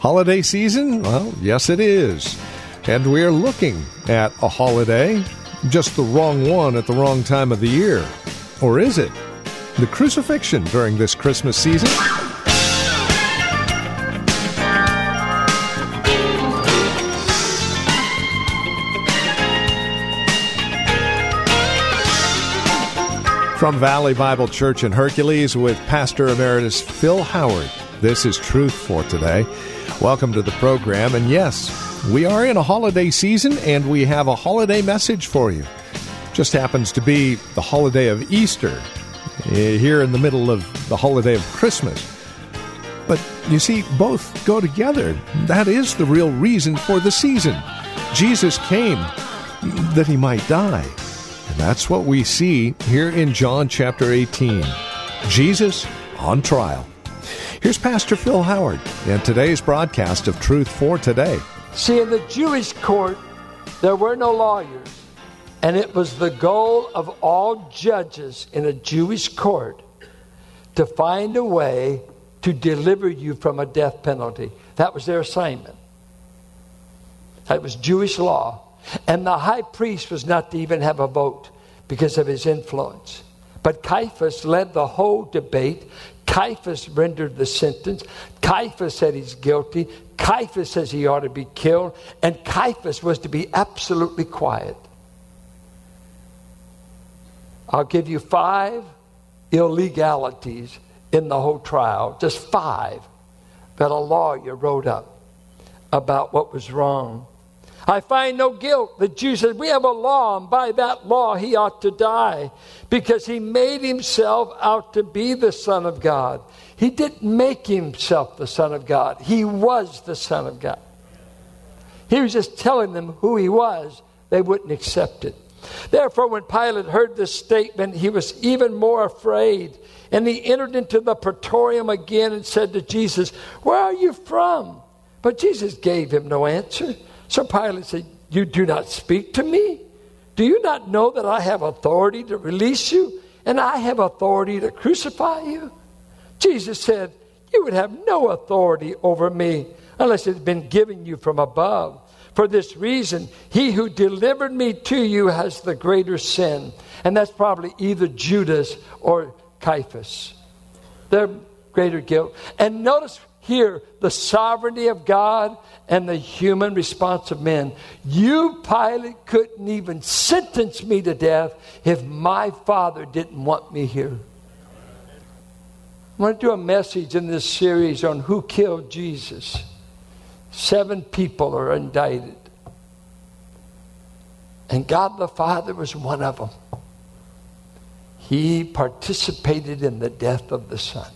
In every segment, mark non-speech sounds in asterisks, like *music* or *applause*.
Holiday season? Well, yes, it is. And we're looking at a holiday, just the wrong one at the wrong time of the year. Or is it? The crucifixion during this Christmas season? From Valley Bible Church in Hercules with Pastor Emeritus Phil Howard. This is Truth for Today. Welcome to the program. And yes, we are in a holiday season and we have a holiday message for you. Just happens to be the holiday of Easter, eh, here in the middle of the holiday of Christmas. But you see, both go together. That is the real reason for the season. Jesus came that he might die. And that's what we see here in John chapter 18. Jesus on trial. Here's Pastor Phil Howard in today's broadcast of Truth for Today. See, in the Jewish court, there were no lawyers, and it was the goal of all judges in a Jewish court to find a way to deliver you from a death penalty. That was their assignment. That was Jewish law. And the high priest was not to even have a vote because of his influence. But Caiaphas led the whole debate. Caiaphas rendered the sentence. Caiaphas said he's guilty. Caiaphas says he ought to be killed. And Caiaphas was to be absolutely quiet. I'll give you five illegalities in the whole trial, just five, that a lawyer wrote up about what was wrong. I find no guilt. The Jew said, We have a law, and by that law he ought to die because he made himself out to be the Son of God. He didn't make himself the Son of God, he was the Son of God. He was just telling them who he was, they wouldn't accept it. Therefore, when Pilate heard this statement, he was even more afraid. And he entered into the praetorium again and said to Jesus, Where are you from? But Jesus gave him no answer. So Pilate said, You do not speak to me? Do you not know that I have authority to release you and I have authority to crucify you? Jesus said, You would have no authority over me unless it had been given you from above. For this reason, he who delivered me to you has the greater sin. And that's probably either Judas or Caiaphas. Their greater guilt. And notice here the sovereignty of God and the human response of men. You, Pilate, couldn't even sentence me to death if my father didn't want me here. I want to do a message in this series on who killed Jesus. Seven people are indicted. And God the Father was one of them. He participated in the death of the Son.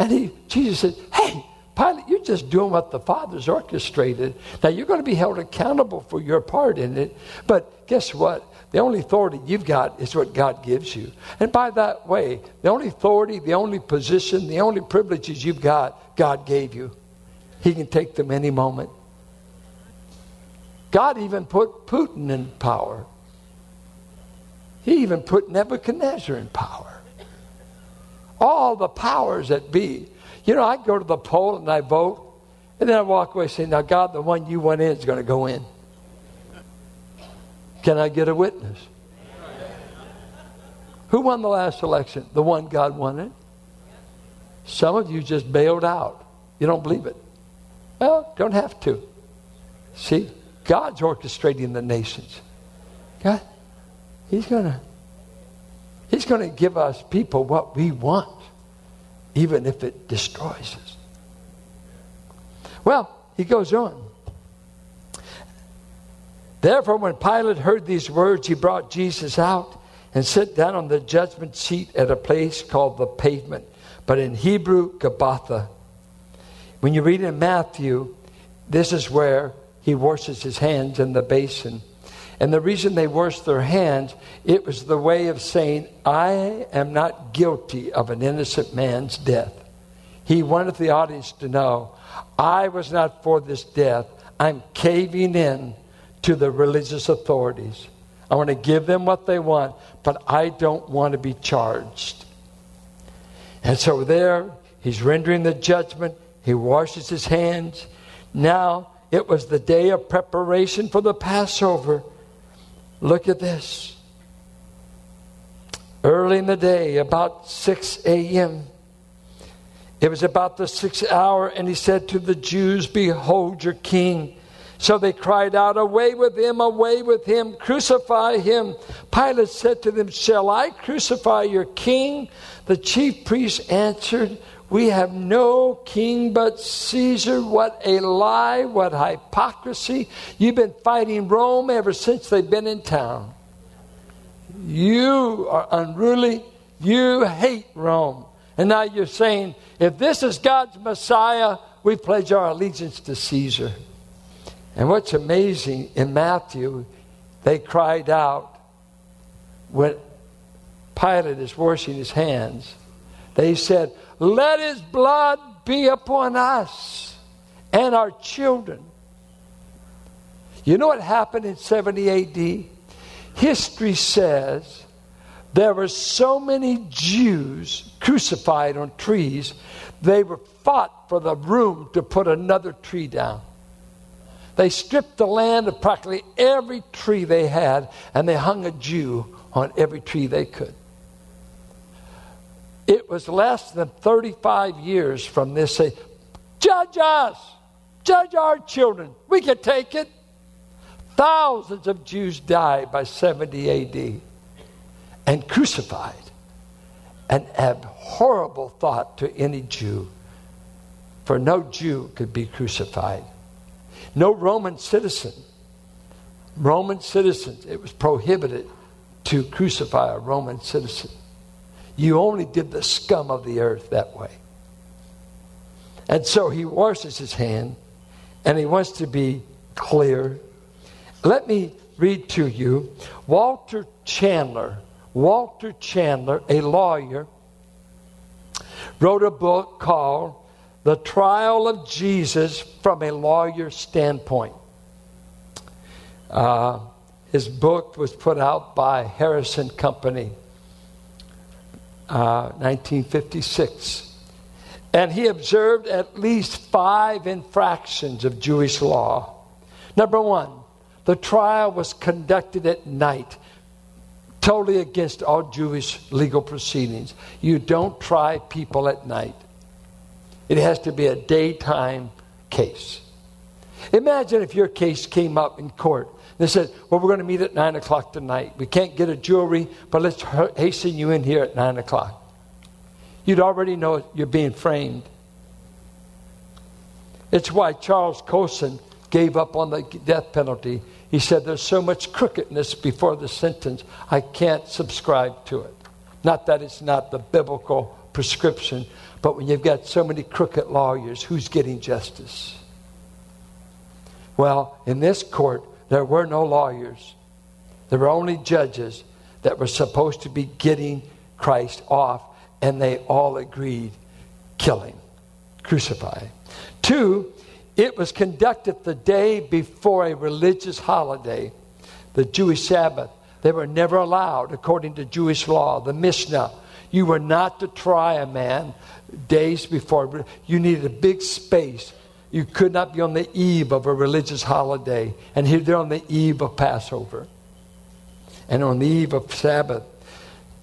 And he, Jesus said, Hey, Pilate, you're just doing what the Father's orchestrated. Now, you're going to be held accountable for your part in it. But guess what? The only authority you've got is what God gives you. And by that way, the only authority, the only position, the only privileges you've got, God gave you. He can take them any moment. God even put Putin in power. He even put Nebuchadnezzar in power. All the powers that be. You know, I go to the poll and I vote, and then I walk away saying, Now, God, the one you went in is going to go in. Can I get a witness? Who won the last election? The one God wanted? Some of you just bailed out. You don't believe it. Well, don't have to. See, God's orchestrating the nations. God, He's gonna He's gonna give us people what we want, even if it destroys us. Well, he goes on. Therefore, when Pilate heard these words, he brought Jesus out and sat down on the judgment seat at a place called the pavement, but in Hebrew, Gabbatha When you read in Matthew, this is where he washes his hands in the basin. And the reason they washed their hands, it was the way of saying, I am not guilty of an innocent man's death. He wanted the audience to know, I was not for this death. I'm caving in to the religious authorities. I want to give them what they want, but I don't want to be charged. And so there, he's rendering the judgment. He washes his hands. Now, it was the day of preparation for the Passover. Look at this. Early in the day, about 6 a.m., it was about the sixth hour, and he said to the Jews, Behold your king. So they cried out, Away with him, away with him, crucify him. Pilate said to them, Shall I crucify your king? The chief priests answered, We have no king but Caesar. What a lie, what hypocrisy. You've been fighting Rome ever since they've been in town. You are unruly. You hate Rome. And now you're saying, if this is God's Messiah, we pledge our allegiance to Caesar. And what's amazing in Matthew, they cried out when Pilate is washing his hands. They said, Let his blood be upon us and our children. You know what happened in 70 AD? History says there were so many Jews crucified on trees, they were fought for the room to put another tree down. They stripped the land of practically every tree they had, and they hung a Jew on every tree they could. It was less than 35 years from this say, Judge us! Judge our children! We can take it! Thousands of Jews died by 70 AD and crucified. An abhorrible thought to any Jew, for no Jew could be crucified. No Roman citizen, Roman citizens, it was prohibited to crucify a Roman citizen. You only did the scum of the earth that way. And so he washes his hand and he wants to be clear. Let me read to you Walter Chandler. Walter Chandler, a lawyer, wrote a book called the trial of Jesus from a lawyer's standpoint. Uh, his book was put out by Harrison Company, uh, 1956. And he observed at least five infractions of Jewish law. Number one, the trial was conducted at night, totally against all Jewish legal proceedings. You don't try people at night. It has to be a daytime case. Imagine if your case came up in court. They said, Well, we're going to meet at 9 o'clock tonight. We can't get a jury, but let's hasten you in here at 9 o'clock. You'd already know you're being framed. It's why Charles Colson gave up on the death penalty. He said, There's so much crookedness before the sentence, I can't subscribe to it. Not that it's not the biblical prescription, but when you've got so many crooked lawyers, who's getting justice? Well, in this court, there were no lawyers. There were only judges that were supposed to be getting Christ off, and they all agreed killing, crucify. Two, it was conducted the day before a religious holiday, the Jewish Sabbath. They were never allowed, according to Jewish law, the Mishnah. You were not to try a man days before. You needed a big space. You could not be on the eve of a religious holiday. And here they're on the eve of Passover and on the eve of Sabbath.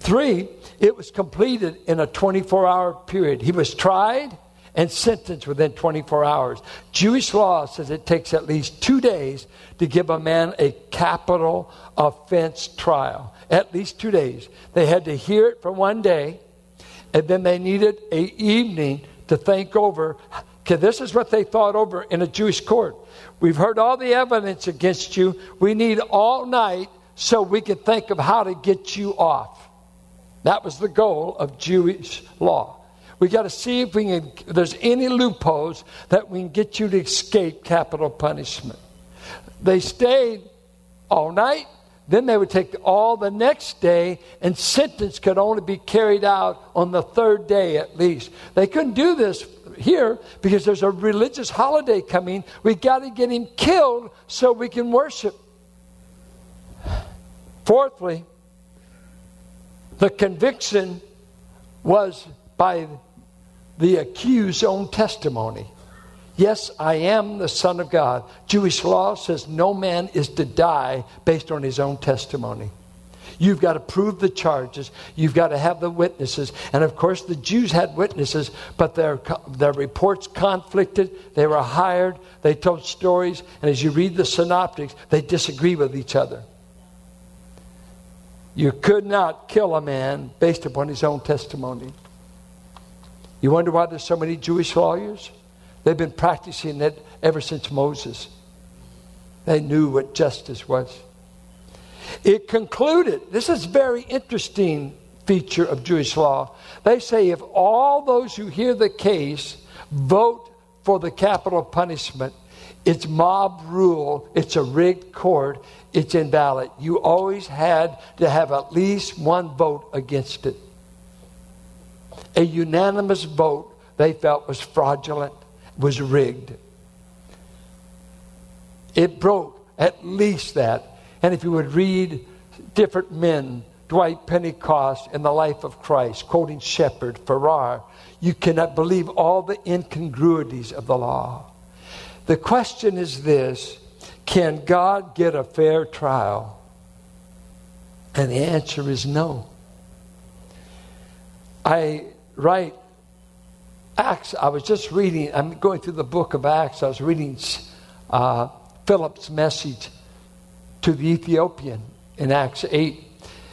Three, it was completed in a 24 hour period. He was tried and sentenced within 24 hours. Jewish law says it takes at least two days to give a man a capital offense trial. At least two days. They had to hear it for one day and then they needed a evening to think over. Okay, this is what they thought over in a Jewish court. We've heard all the evidence against you. We need all night so we can think of how to get you off. That was the goal of Jewish law. We got to see if we can, if there's any loopholes that we can get you to escape capital punishment. They stayed all night. Then they would take all the next day, and sentence could only be carried out on the third day at least. They couldn't do this here because there's a religious holiday coming. We got to get him killed so we can worship. Fourthly, the conviction was by the accused's own testimony. Yes, I am the Son of God. Jewish law says no man is to die based on his own testimony. You've got to prove the charges. You've got to have the witnesses. And of course, the Jews had witnesses, but their, their reports conflicted. They were hired. They told stories. And as you read the synoptics, they disagree with each other. You could not kill a man based upon his own testimony. You wonder why there's so many Jewish lawyers? They've been practicing it ever since Moses. They knew what justice was. It concluded, this is very interesting feature of Jewish law. They say if all those who hear the case vote for the capital punishment, it's mob rule, it's a rigged court, it's invalid. You always had to have at least one vote against it. A unanimous vote they felt was fraudulent, was rigged. It broke at least that. And if you would read different men, Dwight Pentecost in the life of Christ, quoting Shepherd, Farrar, you cannot believe all the incongruities of the law. The question is this Can God get a fair trial? And the answer is no. I write Acts, I was just reading, I'm going through the book of Acts, I was reading uh, Philip's message to the Ethiopian in Acts 8.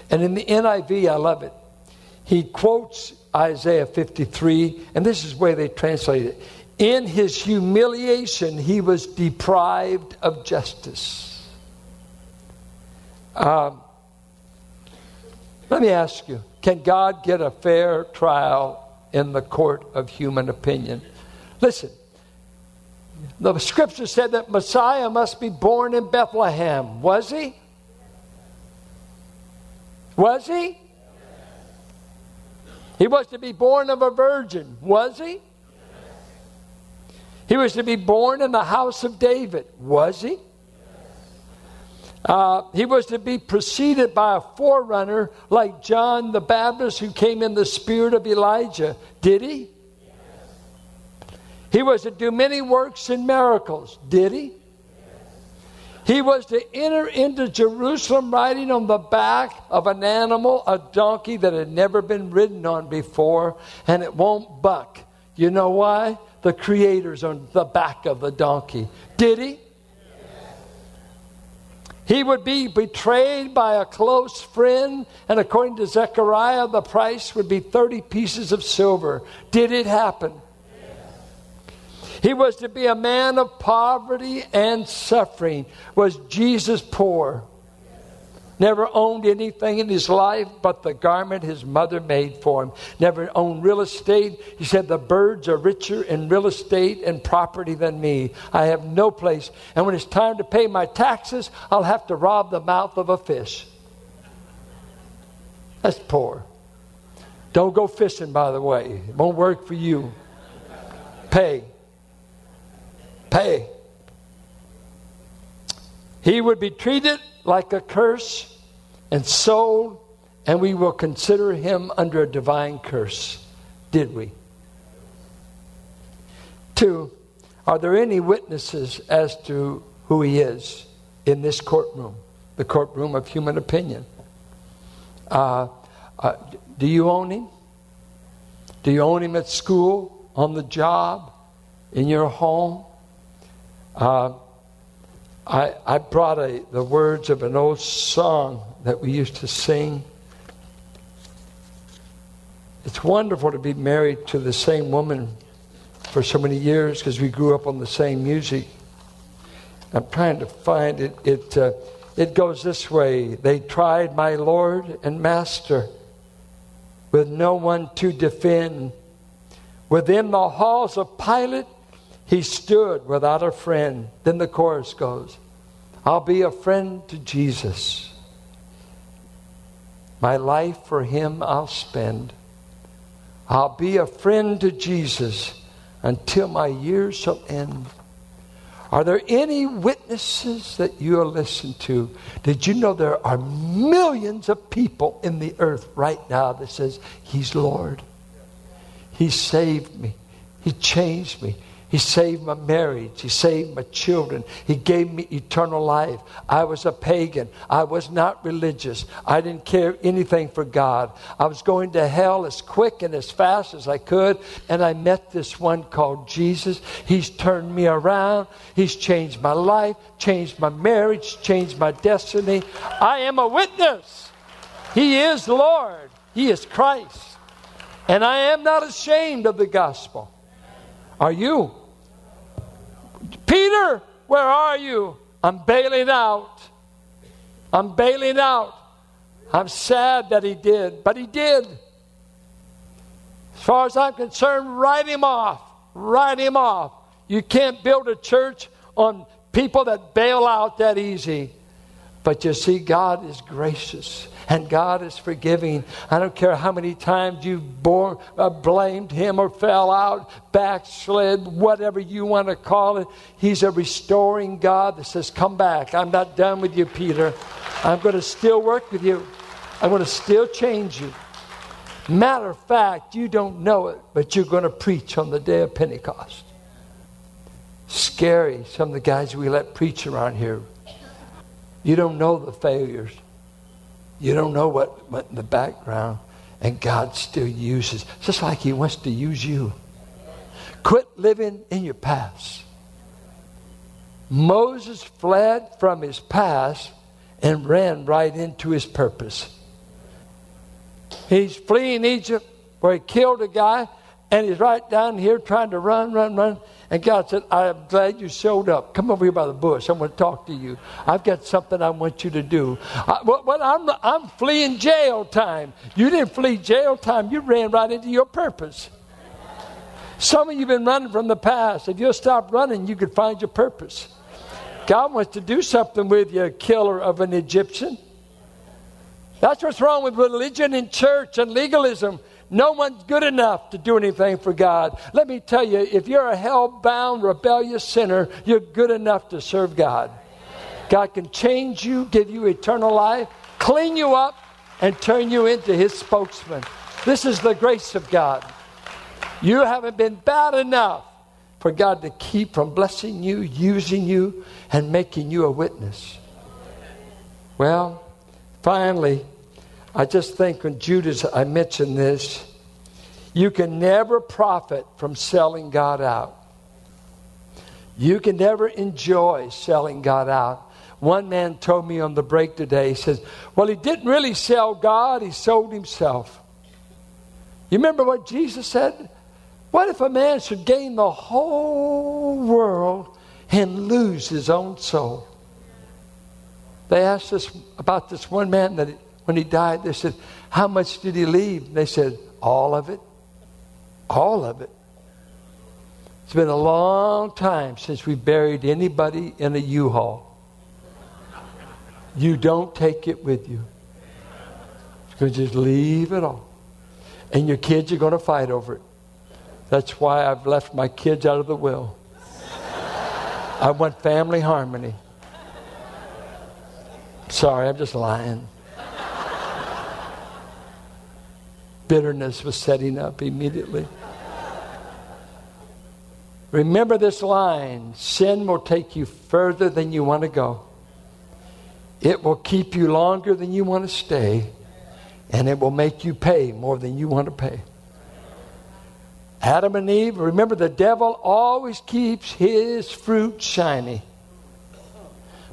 And in the NIV, I love it. He quotes Isaiah 53, and this is where they translate it. In his humiliation, he was deprived of justice. Um, let me ask you can God get a fair trial in the court of human opinion? Listen, the scripture said that Messiah must be born in Bethlehem. Was he? Was he? He was to be born of a virgin. Was he? He was to be born in the house of David. Was he? Uh, he was to be preceded by a forerunner like John the Baptist who came in the spirit of Elijah. Did he? He was to do many works and miracles. Did he? He was to enter into Jerusalem riding on the back of an animal, a donkey that had never been ridden on before, and it won't buck. You know why? The Creator's on the back of the donkey. Did he? He would be betrayed by a close friend, and according to Zechariah, the price would be 30 pieces of silver. Did it happen? He was to be a man of poverty and suffering. Was Jesus poor? Never owned anything in his life but the garment his mother made for him. Never owned real estate. He said, The birds are richer in real estate and property than me. I have no place. And when it's time to pay my taxes, I'll have to rob the mouth of a fish. That's poor. Don't go fishing, by the way. It won't work for you. Pay pay. He would be treated like a curse and sold, and we will consider him under a divine curse. Did we? Two, are there any witnesses as to who he is in this courtroom, the courtroom of human opinion? Uh, uh, do you own him? Do you own him at school, on the job, in your home? Uh, I, I brought a, the words of an old song that we used to sing. It's wonderful to be married to the same woman for so many years because we grew up on the same music. I'm trying to find it. It, uh, it goes this way They tried my Lord and Master with no one to defend. Within the halls of Pilate, he stood without a friend. Then the chorus goes I'll be a friend to Jesus. My life for him I'll spend. I'll be a friend to Jesus until my years shall end. Are there any witnesses that you are listening to? Did you know there are millions of people in the earth right now that says, He's Lord. He saved me. He changed me. He saved my marriage. He saved my children. He gave me eternal life. I was a pagan. I was not religious. I didn't care anything for God. I was going to hell as quick and as fast as I could. And I met this one called Jesus. He's turned me around. He's changed my life, changed my marriage, changed my destiny. I am a witness. He is Lord. He is Christ. And I am not ashamed of the gospel. Are you? Peter, where are you? I'm bailing out. I'm bailing out. I'm sad that he did, but he did. As far as I'm concerned, write him off. Write him off. You can't build a church on people that bail out that easy. But you see, God is gracious and God is forgiving. I don't care how many times you've bore, uh, blamed Him or fell out, backslid, whatever you want to call it. He's a restoring God that says, Come back. I'm not done with you, Peter. I'm going to still work with you, I'm going to still change you. Matter of fact, you don't know it, but you're going to preach on the day of Pentecost. Scary, some of the guys we let preach around here. You don't know the failures. You don't know what went in the background, and God still uses, just like He wants to use you. Quit living in your past. Moses fled from his past and ran right into his purpose. He's fleeing Egypt where he killed a guy, and he's right down here trying to run, run, run. And God said, I'm glad you showed up. Come over here by the bush. I want to talk to you. I've got something I want you to do. I, well, well, I'm, I'm fleeing jail time. You didn't flee jail time, you ran right into your purpose. Some of you have been running from the past. If you'll stop running, you could find your purpose. God wants to do something with you, killer of an Egyptian. That's what's wrong with religion and church and legalism. No one's good enough to do anything for God. Let me tell you, if you're a hell bound, rebellious sinner, you're good enough to serve God. God can change you, give you eternal life, clean you up, and turn you into His spokesman. This is the grace of God. You haven't been bad enough for God to keep from blessing you, using you, and making you a witness. Well, finally, I just think when Judas, I mentioned this, you can never profit from selling God out. You can never enjoy selling God out. One man told me on the break today, he says, Well, he didn't really sell God, he sold himself. You remember what Jesus said? What if a man should gain the whole world and lose his own soul? They asked us about this one man that when he died, they said, How much did he leave? They said, All of it. All of it. It's been a long time since we buried anybody in a U haul. You don't take it with you. You're going to just leave it all. And your kids are going to fight over it. That's why I've left my kids out of the will. *laughs* I want family harmony. Sorry, I'm just lying. Bitterness was setting up immediately. Remember this line sin will take you further than you want to go. It will keep you longer than you want to stay, and it will make you pay more than you want to pay. Adam and Eve, remember the devil always keeps his fruit shiny,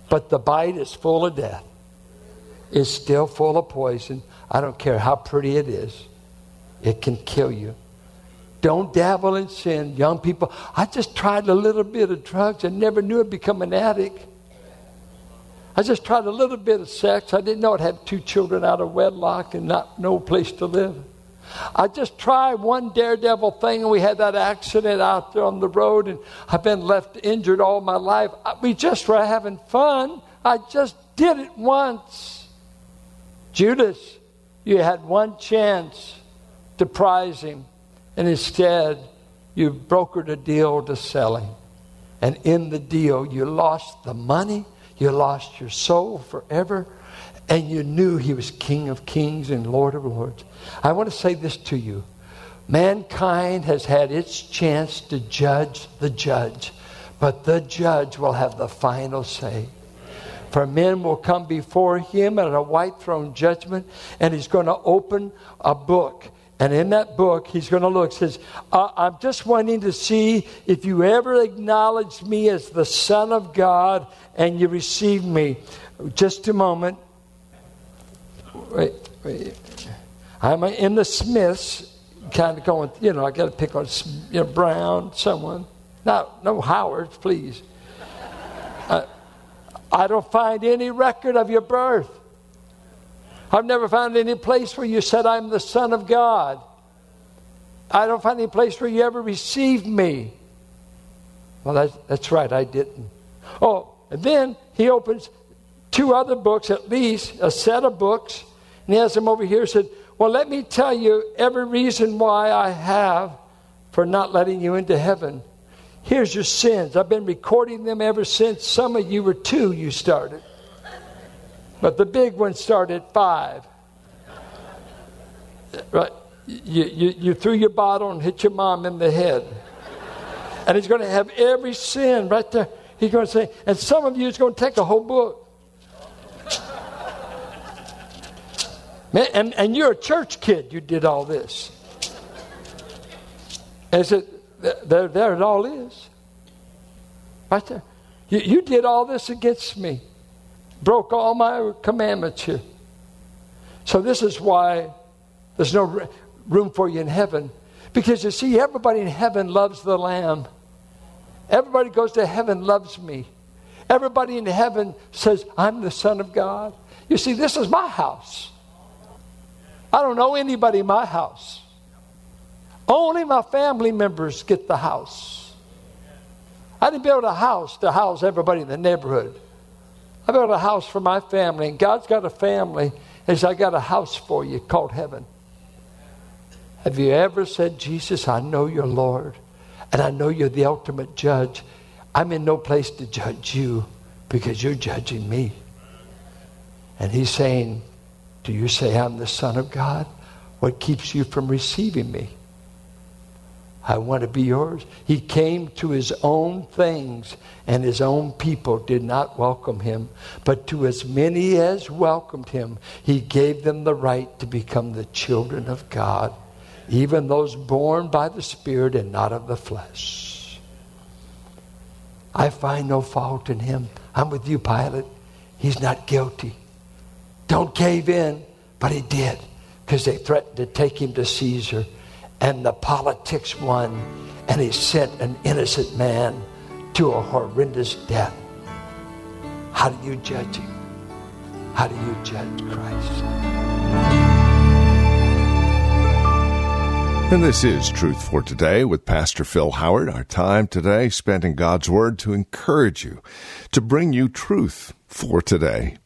but the bite is full of death. It's still full of poison. I don't care how pretty it is. It can kill you. Don't dabble in sin. Young people, I just tried a little bit of drugs and never knew I'd become an addict. I just tried a little bit of sex. I didn't know I'd have two children out of wedlock and not no place to live. I just tried one daredevil thing, and we had that accident out there on the road, and I've been left injured all my life. We just were having fun. I just did it once. Judas, you had one chance to him, and instead, you brokered a deal to sell him. And in the deal, you lost the money, you lost your soul forever, and you knew he was King of kings and Lord of lords. I want to say this to you mankind has had its chance to judge the judge, but the judge will have the final say. For men will come before him at a white throne judgment, and he's going to open a book. And in that book, he's going to look, says, I'm just wanting to see if you ever acknowledge me as the Son of God and you receive me. Just a moment. Wait, wait. I'm in the Smiths, kind of going, you know, I got to pick on you know, Brown, someone. No, no Howard, please. *laughs* I don't find any record of your birth. I've never found any place where you said, I'm the Son of God. I don't find any place where you ever received me. Well, that's, that's right, I didn't. Oh, and then he opens two other books, at least, a set of books, and he has them over here. Said, Well, let me tell you every reason why I have for not letting you into heaven. Here's your sins. I've been recording them ever since some of you were two, you started. But the big one started five. Right? You, you, you threw your bottle and hit your mom in the head. And he's going to have every sin right there. He's going to say, and some of you is going to take a whole book. Man, and, and you're a church kid, you did all this. And said, there, there it all is. Right there. You, you did all this against me. Broke all my commandments here. So this is why there's no room for you in heaven. Because you see, everybody in heaven loves the Lamb. Everybody goes to heaven loves me. Everybody in heaven says, I'm the Son of God. You see, this is my house. I don't know anybody in my house. Only my family members get the house. I didn't build a house to house everybody in the neighborhood. I built a house for my family, and God's got a family. Said, I got a house for you called heaven. Have you ever said, Jesus, I know you're Lord, and I know you're the ultimate judge. I'm in no place to judge you because you're judging me. And he's saying, Do you say I'm the Son of God? What keeps you from receiving me? I want to be yours. He came to his own things, and his own people did not welcome him. But to as many as welcomed him, he gave them the right to become the children of God, even those born by the Spirit and not of the flesh. I find no fault in him. I'm with you, Pilate. He's not guilty. Don't cave in, but he did because they threatened to take him to Caesar and the politics won, and he sent an innocent man to a horrendous death. How do you judge him? How do you judge Christ? And this is Truth for Today with Pastor Phil Howard. Our time today spent in God's Word to encourage you, to bring you truth for today.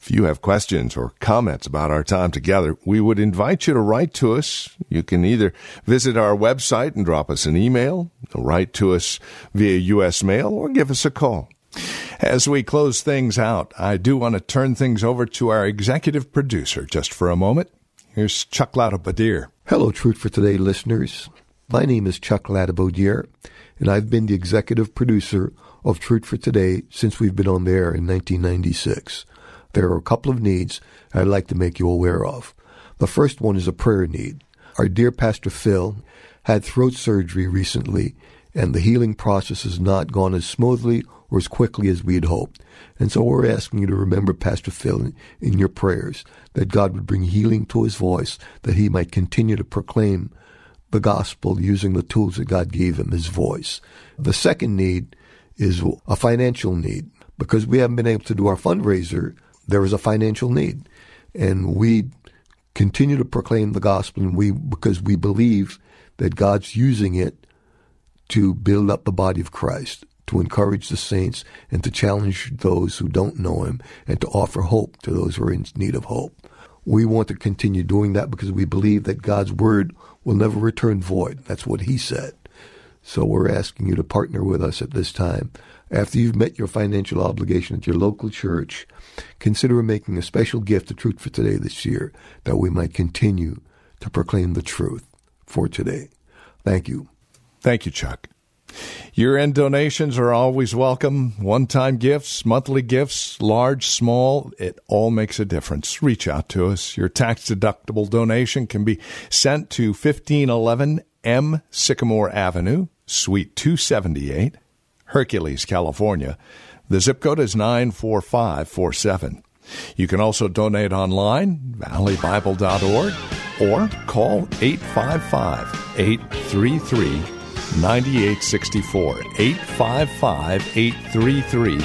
If you have questions or comments about our time together, we would invite you to write to us. You can either visit our website and drop us an email, write to us via U.S. mail, or give us a call. As we close things out, I do want to turn things over to our executive producer just for a moment. Here's Chuck Ladabodier. Hello, Truth for Today listeners. My name is Chuck Ladabodier, and I've been the executive producer of Truth for Today since we've been on the air in 1996 there are a couple of needs I'd like to make you aware of. The first one is a prayer need. Our dear Pastor Phil had throat surgery recently, and the healing process has not gone as smoothly or as quickly as we had hoped. And so we're asking you to remember Pastor Phil in, in your prayers, that God would bring healing to his voice, that he might continue to proclaim the gospel using the tools that God gave him, his voice. The second need is a financial need. Because we haven't been able to do our fundraiser there was a financial need. And we continue to proclaim the gospel, and we because we believe that God's using it to build up the body of Christ, to encourage the saints, and to challenge those who don't know Him, and to offer hope to those who are in need of hope. We want to continue doing that because we believe that God's word will never return void. That's what He said. So we're asking you to partner with us at this time. After you've met your financial obligation at your local church, consider making a special gift to Truth for Today this year that we might continue to proclaim the truth for today. Thank you. Thank you, Chuck. Year end donations are always welcome. One time gifts, monthly gifts, large, small, it all makes a difference. Reach out to us. Your tax deductible donation can be sent to 1511 M Sycamore Avenue, Suite 278, Hercules, California. The zip code is 94547. You can also donate online, valleybible.org, or call 855 833 9864. 855 833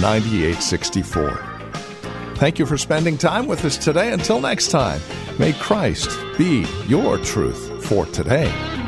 9864. Thank you for spending time with us today. Until next time, may Christ be your truth for today.